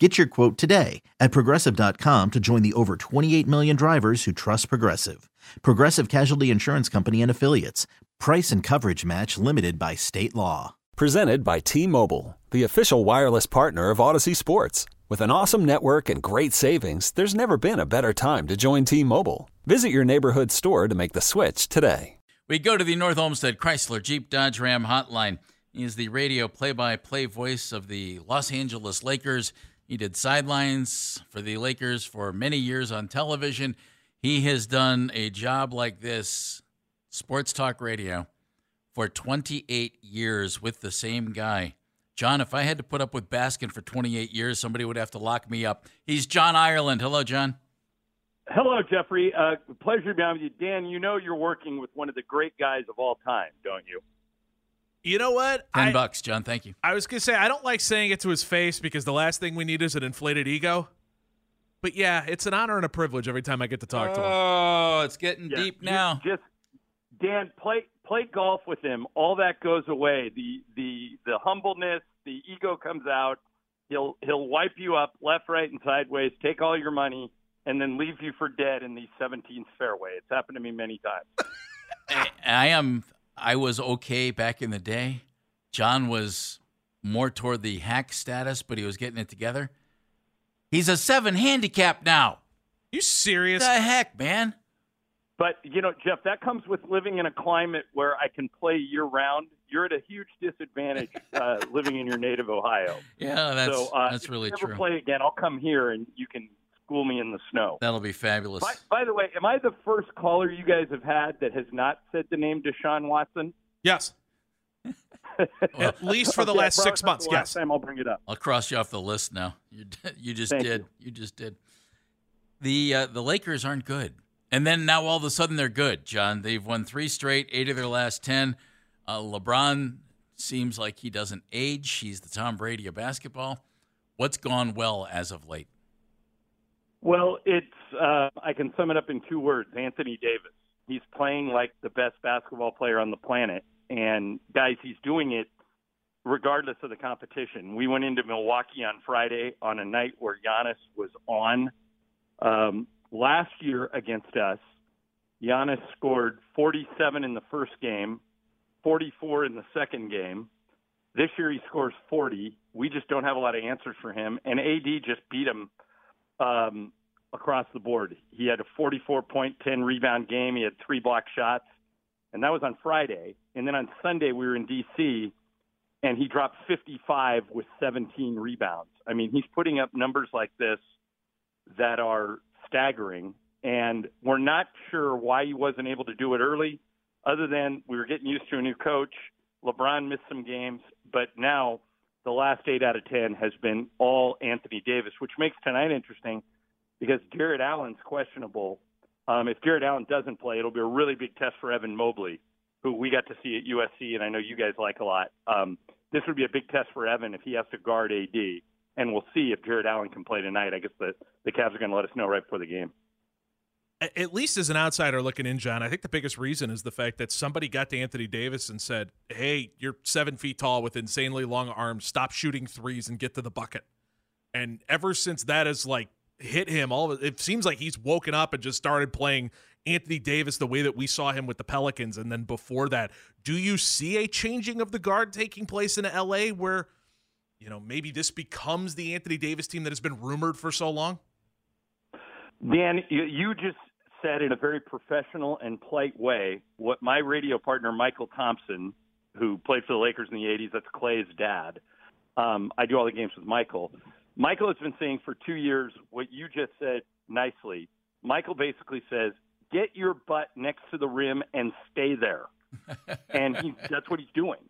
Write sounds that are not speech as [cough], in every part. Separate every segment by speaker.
Speaker 1: Get your quote today at progressive.com to join the over 28 million drivers who trust Progressive. Progressive Casualty Insurance Company and Affiliates. Price and coverage match limited by state law.
Speaker 2: Presented by T Mobile, the official wireless partner of Audacy Sports. With an awesome network and great savings, there's never been a better time to join T Mobile. Visit your neighborhood store to make the switch today.
Speaker 3: We go to the North Olmsted Chrysler Jeep Dodge Ram hotline. He is the radio play by play voice of the Los Angeles Lakers. He did sidelines for the Lakers for many years on television. He has done a job like this, sports talk radio, for 28 years with the same guy. John, if I had to put up with Baskin for 28 years, somebody would have to lock me up. He's John Ireland. Hello, John.
Speaker 4: Hello, Jeffrey. Uh, pleasure to be on with you. Dan, you know you're working with one of the great guys of all time, don't you?
Speaker 5: You know what?
Speaker 3: Ten
Speaker 5: I,
Speaker 3: bucks, John. Thank you.
Speaker 5: I was gonna say I don't like saying it to his face because the last thing we need is an inflated ego. But yeah, it's an honor and a privilege every time I get to talk to him.
Speaker 3: Oh, it's getting
Speaker 4: Yeah,
Speaker 3: deep
Speaker 4: you
Speaker 3: now.
Speaker 4: Just Dan, play play golf with him. All that goes away. The the the humbleness, the ego comes out. He'll he'll wipe you up left, right, and sideways. Take all your money and then leave you for dead in the 17th fairway. It's happened to me many times. [laughs]
Speaker 3: I, I am. I was okay back in the day. John was more toward the hack status, but he was getting it together. He's a seven handicap now.
Speaker 5: You
Speaker 3: What
Speaker 5: serious?
Speaker 3: the heck, man?
Speaker 4: But you know, Jeff, that comes with living in a climate where I can play year round. You're at a huge disadvantage [laughs] uh, living in your native Ohio.
Speaker 3: Yeah, that's
Speaker 4: so uh,
Speaker 3: that's
Speaker 4: if
Speaker 3: really
Speaker 4: you ever
Speaker 3: true.
Speaker 4: play again, I'll come here and you can school me in the snow.
Speaker 3: That'll be fabulous.
Speaker 4: By, by the way, am I the first caller you guys have had that has not said the name Deshaun Watson?
Speaker 5: yes. [laughs] At least for the
Speaker 4: Okay,
Speaker 5: last six months.
Speaker 4: the last time I'll bring it up.
Speaker 3: I'll cross you off the list now. You you just
Speaker 4: Thank
Speaker 3: did. You. just did. The uh, the Lakers aren't good, and then now all of a sudden they're good. John, they've won three straight, eight of their last ten. Uh, LeBron seems like he doesn't age. He's the Tom Brady of basketball. What's gone well as of late?
Speaker 4: Well, it's uh, I can sum it up in two words: Anthony Davis. He's playing like the best basketball player on the planet, and guys, he's doing it regardless of the competition. We went into Milwaukee on Friday on a night where Giannis was on. Um, last year against us, Giannis scored 47 in the first game, 44 in the second game. This year he scores 40. We just don't have a lot of answers for him, and AD just beat him um, across the board. He had a 44 point, 10 rebound game. He had three block shots, and that was on Friday. And then on Sunday, we were in D.C., and he dropped 55 with 17 rebounds. I mean, he's putting up numbers like this that are staggering, and we're not sure why he wasn't able to do it early, other than we were getting used to a new coach. LeBron missed some games, but now the last eight out of 10 has been all Anthony Davis, which makes tonight interesting because Jarrett Allen's questionable. Um, if Jarrett Allen doesn't play, it'll be a really big test for Evan Mobley, who we got to see at USC, and I know you guys like a lot. Um, this would be a big test for Evan if he has to guard AD, and we'll see if Jarrett Allen can play tonight. I guess the, the Cavs are going to let us know right before the game.
Speaker 5: At least as an outsider looking in, John, I think the biggest reason is the fact that somebody got to Anthony Davis and said, "Hey, you're seven feet tall with insanely long arms. Stop shooting threes and get to the bucket." And ever since that has like hit him, all it, it seems like he's woken up and just started playing Anthony Davis the way that we saw him with the Pelicans. And then before that, do you see a changing of the guard taking place in LA where, you know, maybe this becomes the Anthony Davis team that has been rumored for so long?
Speaker 4: Dan, you just said in a very professional and polite way what my radio partner Mychal Thompson, who played for the Lakers in the '80s, that's Clay's dad. Um, I do all the games with Mychal. Mychal has been saying for two years what you just said nicely. Mychal basically says, "Get your butt next to the rim and stay there," [laughs] and he, that's what he's doing.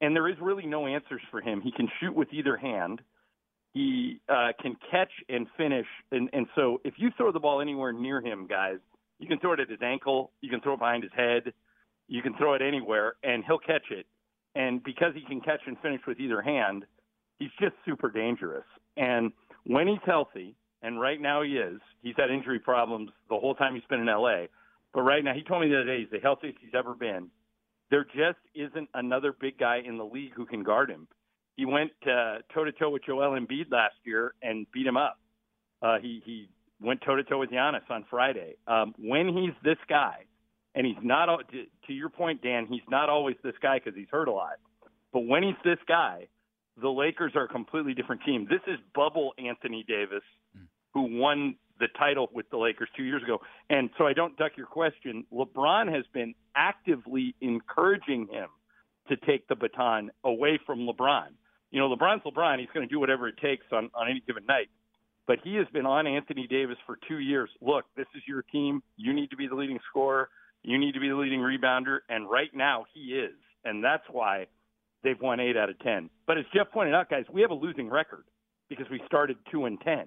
Speaker 4: And there is really no answers for him. He can shoot with either hand he uh, can catch and finish. And, and so if you throw the ball anywhere near him, guys, you can throw it at his ankle, you can throw it behind his head. You can throw it anywhere, and he'll catch it. And because he can catch and finish with either hand, he's just super dangerous. And when he's healthy, and right now he is, he's had injury problems the whole time he's been in LA. But right now, he told me the other day he's the healthiest he's ever been. There just isn't another big guy in the league who can guard him. He went toe to toe with Joel Embiid last year and beat him up. Uh, he he went toe to toe with Giannis on Friday. Um, when he's this guy, and he's not to, to your point, Dan, he's not always this guy because he's hurt a lot. But when he's this guy, the Lakers are a completely different team. This is bubble Anthony Davis, who won the title with the Lakers two years ago. And so I don't duck your question. LeBron has been actively encouraging him to take the baton away from LeBron. You know, LeBron's LeBron. He's going to do whatever it takes on, on any given night. But he has been on Anthony Davis for two years. Look, this is your team. You need to be the leading scorer. You need to be the leading rebounder. And right now, he is. And that's why they've won eight out of 10. But as Jeff pointed out, guys, we have a losing record because we started 2 and 10.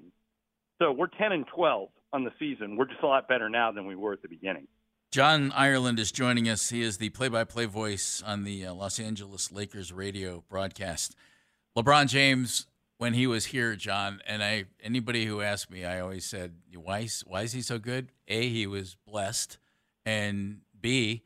Speaker 4: So we're 10 and 12 on the season. We're just a lot better now than we were at the beginning.
Speaker 3: John Ireland is joining us. He is the play by play voice on the uh, Los Angeles Lakers radio broadcast. LeBron James, when he was here, John, and I anybody who asked me, I always said, why, why is he so good? A, he was blessed, and B,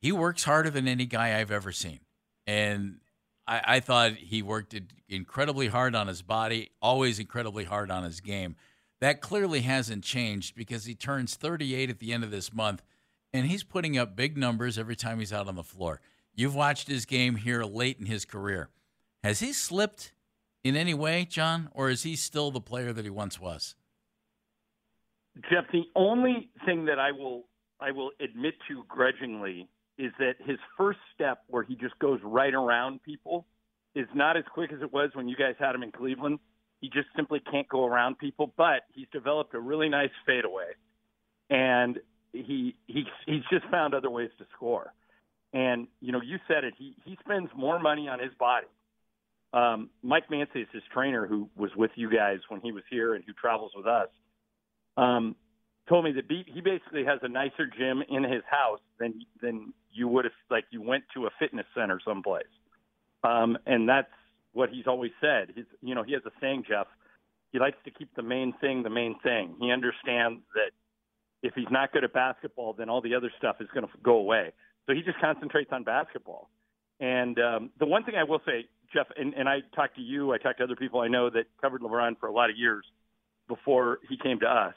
Speaker 3: he works harder than any guy I've ever seen. And I, I thought he worked incredibly hard on his body, always incredibly hard on his game. That clearly hasn't changed because he turns 38 at the end of this month, and he's putting up big numbers every time he's out on the floor. You've watched his game here late in his career. Has he slipped in any way, John, or is he still the player that he once was?
Speaker 4: Jeff, the only thing that I will I will admit to grudgingly is that his first step where he just goes right around people is not as quick as it was when you guys had him in Cleveland. He just simply can't go around people, but he's developed a really nice fadeaway, and he he he's just found other ways to score. And you know, you said it. He he spends more money on his body. Um, Mike Mancias is his trainer, who was with you guys when he was here and who travels with us. Um, told me that he basically has a nicer gym in his house than than you would have like you went to a fitness center someplace. Um, and that's what he's always said. He's, you know, he has a saying, Jeff. He likes to keep the main thing the main thing. He understands that if he's not good at basketball, then all the other stuff is going to go away. So he just concentrates on basketball. And um, the one thing I will say, Jeff, and, and I talked to you, I talked to other people I know that covered LeBron for a lot of years before he came to us.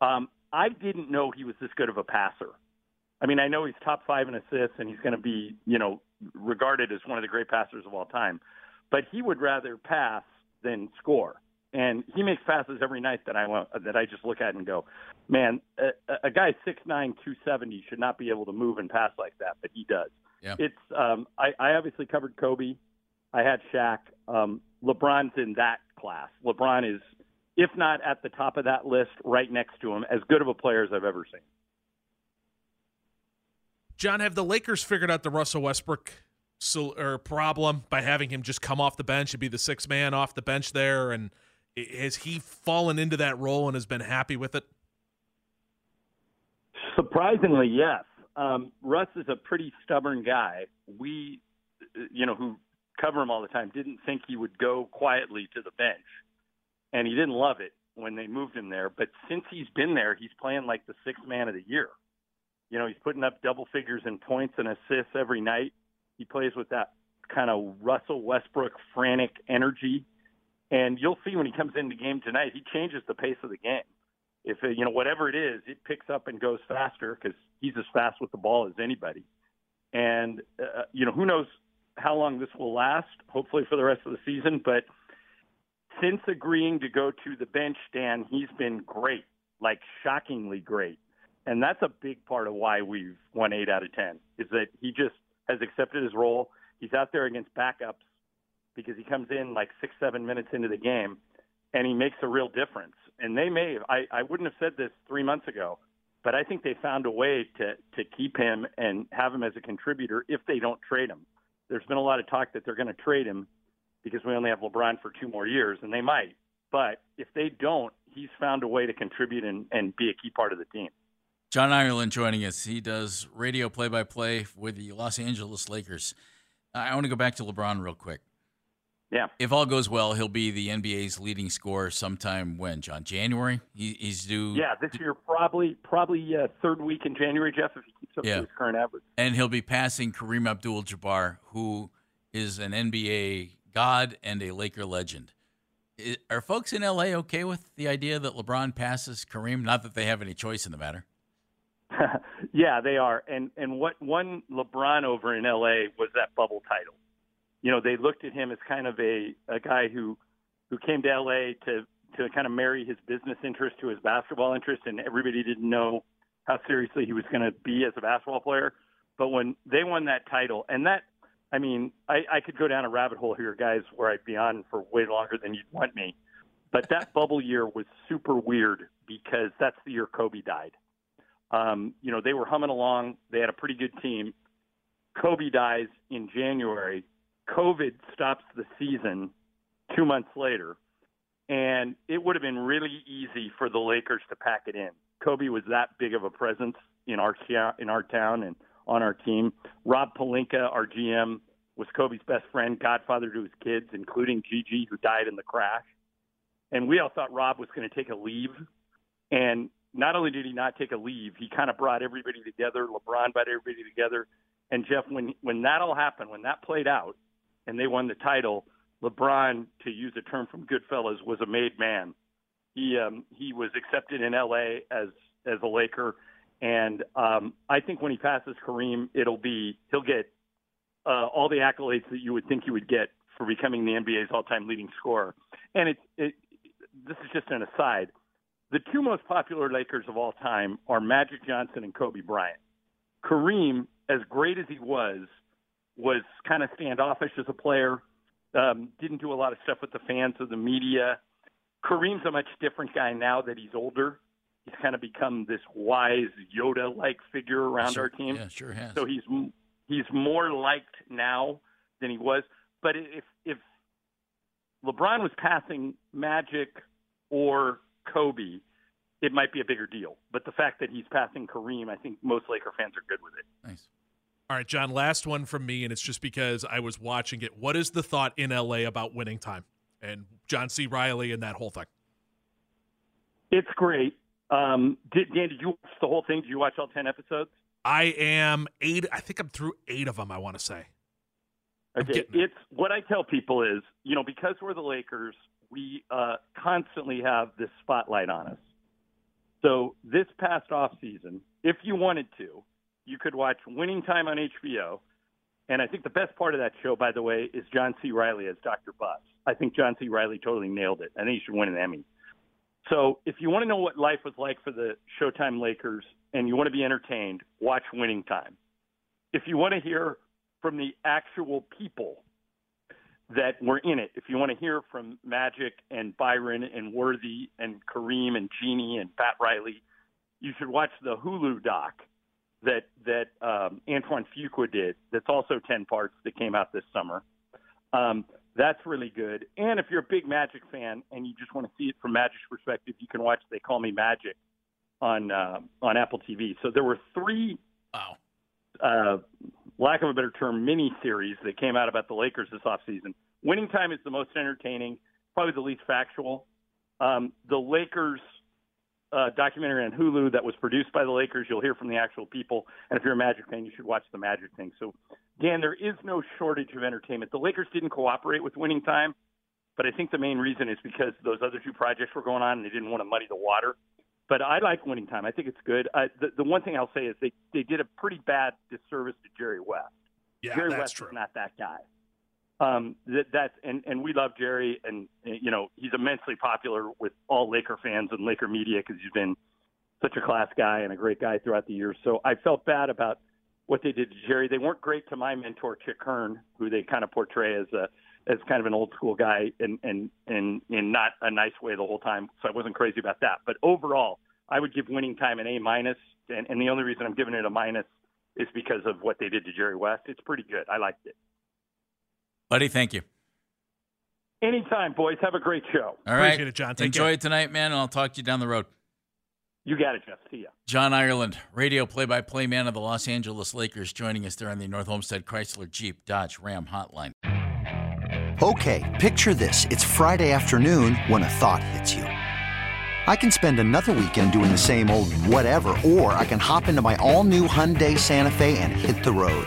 Speaker 4: Um, I didn't know he was this good of a passer. I mean, I know he's top five in assists, and he's going to be, you know, regarded as one of the great passers of all time but he would rather pass than score. And he makes passes every night that I want that I just look at and go, man, a, a guy six nine two seventy should not be able to move and pass like that, but he does.
Speaker 3: Yeah.
Speaker 4: It's um, I, I obviously covered Kobe. I had Shaq. Um, LeBron's in that class. LeBron is, if not at the top of that list, right next to him, as good of a player as I've ever seen.
Speaker 5: John, have the Lakers figured out the Russell Westbrook so, or problem by having him just come off the bench and be the sixth man off the bench there? And has he fallen into that role and has been happy with it?
Speaker 4: Surprisingly, yes. Um, Russ is a pretty stubborn guy. We, you know, who cover him all the time, didn't think he would go quietly to the bench, and he didn't love it when they moved him there. But since he's been there, he's playing like the sixth man of the year. You know, he's putting up double figures in points and assists every night. He plays with that kind of Russell Westbrook frantic energy, and you'll see when he comes into game tonight, he changes the pace of the game. If it, you know whatever it is, it picks up and goes faster because he's as fast with the ball as anybody. And uh, you know who knows how long this will last. Hopefully for the rest of the season, but since agreeing to go to the bench, Dan, he's been great, like shockingly great. And that's a big part of why we've won eight out of ten. Is that he just has accepted his role. He's out there against backups because he comes in like six, seven minutes into the game and he makes a real difference. And they may, I, I wouldn't have said this three months ago, but I think they found a way to, to keep him and have him as a contributor if they don't trade him. There's been a lot of talk that they're going to trade him because we only have LeBron for two more years, and they might. But if they don't, he's found a way to contribute and, and be a key part of the team.
Speaker 3: John Ireland joining us. He does radio play by play with the Los Angeles Lakers. I want to go back to LeBron real quick.
Speaker 4: Yeah.
Speaker 3: If all goes well, he'll be the NBA's leading scorer sometime when, John? January? He, he's due.
Speaker 4: Yeah, this year probably probably uh, third week in January, Jeff, if he keeps up
Speaker 3: Yeah.
Speaker 4: to his current average.
Speaker 3: And he'll be passing Kareem Abdul Jabbar, who is an NBA god and a Laker legend. Are folks in LA okay with the idea that LeBron passes Kareem? Not that they have any choice in the matter. [laughs]
Speaker 4: yeah, they are. And and what won LeBron over in LA was that bubble title. You know, they looked at him as kind of a a guy who who came to LA to to kind of marry his business interest to his basketball interest, and everybody didn't know how seriously he was going to be as a basketball player. But when they won that title, and that, I mean, I, I could go down a rabbit hole here, guys, where I'd be on for way longer than you'd want me. But that [laughs] bubble year was super weird because that's the year Kobe died. Um, you know, they were humming along. They had a pretty good team. Kobe dies in January. COVID stops the season two months later. And it would have been really easy for the Lakers to pack it in. Kobe was that big of a presence in our in our town and on our team. Rob Pelinka, our GM, was Kobe's best friend, godfather to his kids, including Gigi, who died in the crash. And we all thought Rob was going to take a leave. And not only did he not take a leave, he kind of brought everybody together. LeBron brought everybody together. And Jeff, when when that all happened, when that played out, and they won the title, LeBron, to use a term from Goodfellas, was a made man. He um, he was accepted in LA as as a Laker, and um, I think when he passes Kareem, it'll be he'll get uh, all the accolades that you would think you would get for becoming the NBA's all-time leading scorer. And it's it, this is just an aside. The two most popular Lakers of all time are Magic Johnson and Kobe Bryant. Kareem, as great as he was, was kind of standoffish as a player. Um, didn't do a lot of stuff with the fans or the media. Kareem's a much different guy now that he's older. He's kind of become this wise Yoda-like figure around
Speaker 3: Sure-
Speaker 4: our team.
Speaker 3: Yeah, sure has.
Speaker 4: So he's he's more liked now than he was. But if if LeBron was passing Magic or Kobe, it might be a bigger deal. But the fact that he's passing Kareem, I think most Laker fans are good with it.
Speaker 3: nice.
Speaker 5: All right, John, last one from me, and it's just because I was watching it. What is the thought in LA about winning time and John C. Reilly and that whole thing?
Speaker 4: It's great. Um, did, Dan, did you watch the whole thing? Did you watch all ten episodes?
Speaker 5: I am eight. I think I'm through eight of them. I want to say.
Speaker 4: Okay, it's what I tell people is, you know, because we're the Lakers, we uh, constantly have this spotlight on us. So this past off season, if you wanted to, you could watch Winning Time on HBO. And I think the best part of that show, by the way, is John C. Reilly as Dr. Buss. I think John C. Reilly totally nailed it. I think he should win an Emmy. So if you want to know what life was like for the Showtime Lakers and you want to be entertained, watch Winning Time. If you want to hear from the actual people that were in it, if you want to hear from Magic and Byron and Worthy and Kareem and Jeanie and Pat Riley, you should watch the Hulu doc that that um, Antoine Fuqua did. That's also ten parts that came out this summer. Um, that's really good. And if you're a big Magic fan and you just want to see it from Magic's perspective, you can watch They Call Me Magic on uh, on Apple TV. So there were three
Speaker 3: Wow.
Speaker 4: uh, lack of a better term, mini series that came out about the Lakers this offseason. Winning Time is the most entertaining, probably the least factual. Um, the Lakers uh, documentary on Hulu that was produced by the Lakers, you'll hear from the actual people. And if you're a Magic fan, you should watch the Magic thing. So, Dan, there is no shortage of entertainment. The Lakers didn't cooperate with Winning Time, but I think the main reason is because those other two projects were going on and they didn't want to muddy the water. But I like Winning Time. I think it's good. Uh, the, the one thing I'll say is they, they did a pretty bad disservice to Jerry West.
Speaker 5: Yeah,
Speaker 4: Jerry
Speaker 5: that's
Speaker 4: West
Speaker 5: true.
Speaker 4: is not that guy. Um, that, that's and, and we love Jerry, and you know he's immensely popular with all Laker fans and Laker media because he's been such a class guy and a great guy throughout the years. So I felt bad about what they did to Jerry. They weren't great to my mentor Chick Hearn, who they kind of portray as a as kind of an old school guy and and and in not a nice way the whole time. So I wasn't crazy about that. But overall, I would give Winning Time an A minus, and, and the only reason I'm giving it a minus is because of what they did to Jerry West. It's pretty good. I liked it.
Speaker 3: Buddy, thank you.
Speaker 4: Anytime, boys. Have a great show.
Speaker 3: All right.
Speaker 5: Appreciate it, John. Take
Speaker 3: Enjoy
Speaker 5: care.
Speaker 3: it tonight, man, and I'll talk to you down the road.
Speaker 4: You got it, Jeff. See ya.
Speaker 3: John Ireland, radio play-by-play man of the Los Angeles Lakers, joining us there on the North Olmsted Chrysler Jeep Dodge Ram Hotline.
Speaker 6: Okay, picture this: it's Friday afternoon when a thought hits you. I can spend another weekend doing the same old whatever, or I can hop into my all-new Hyundai Santa Fe and hit the road.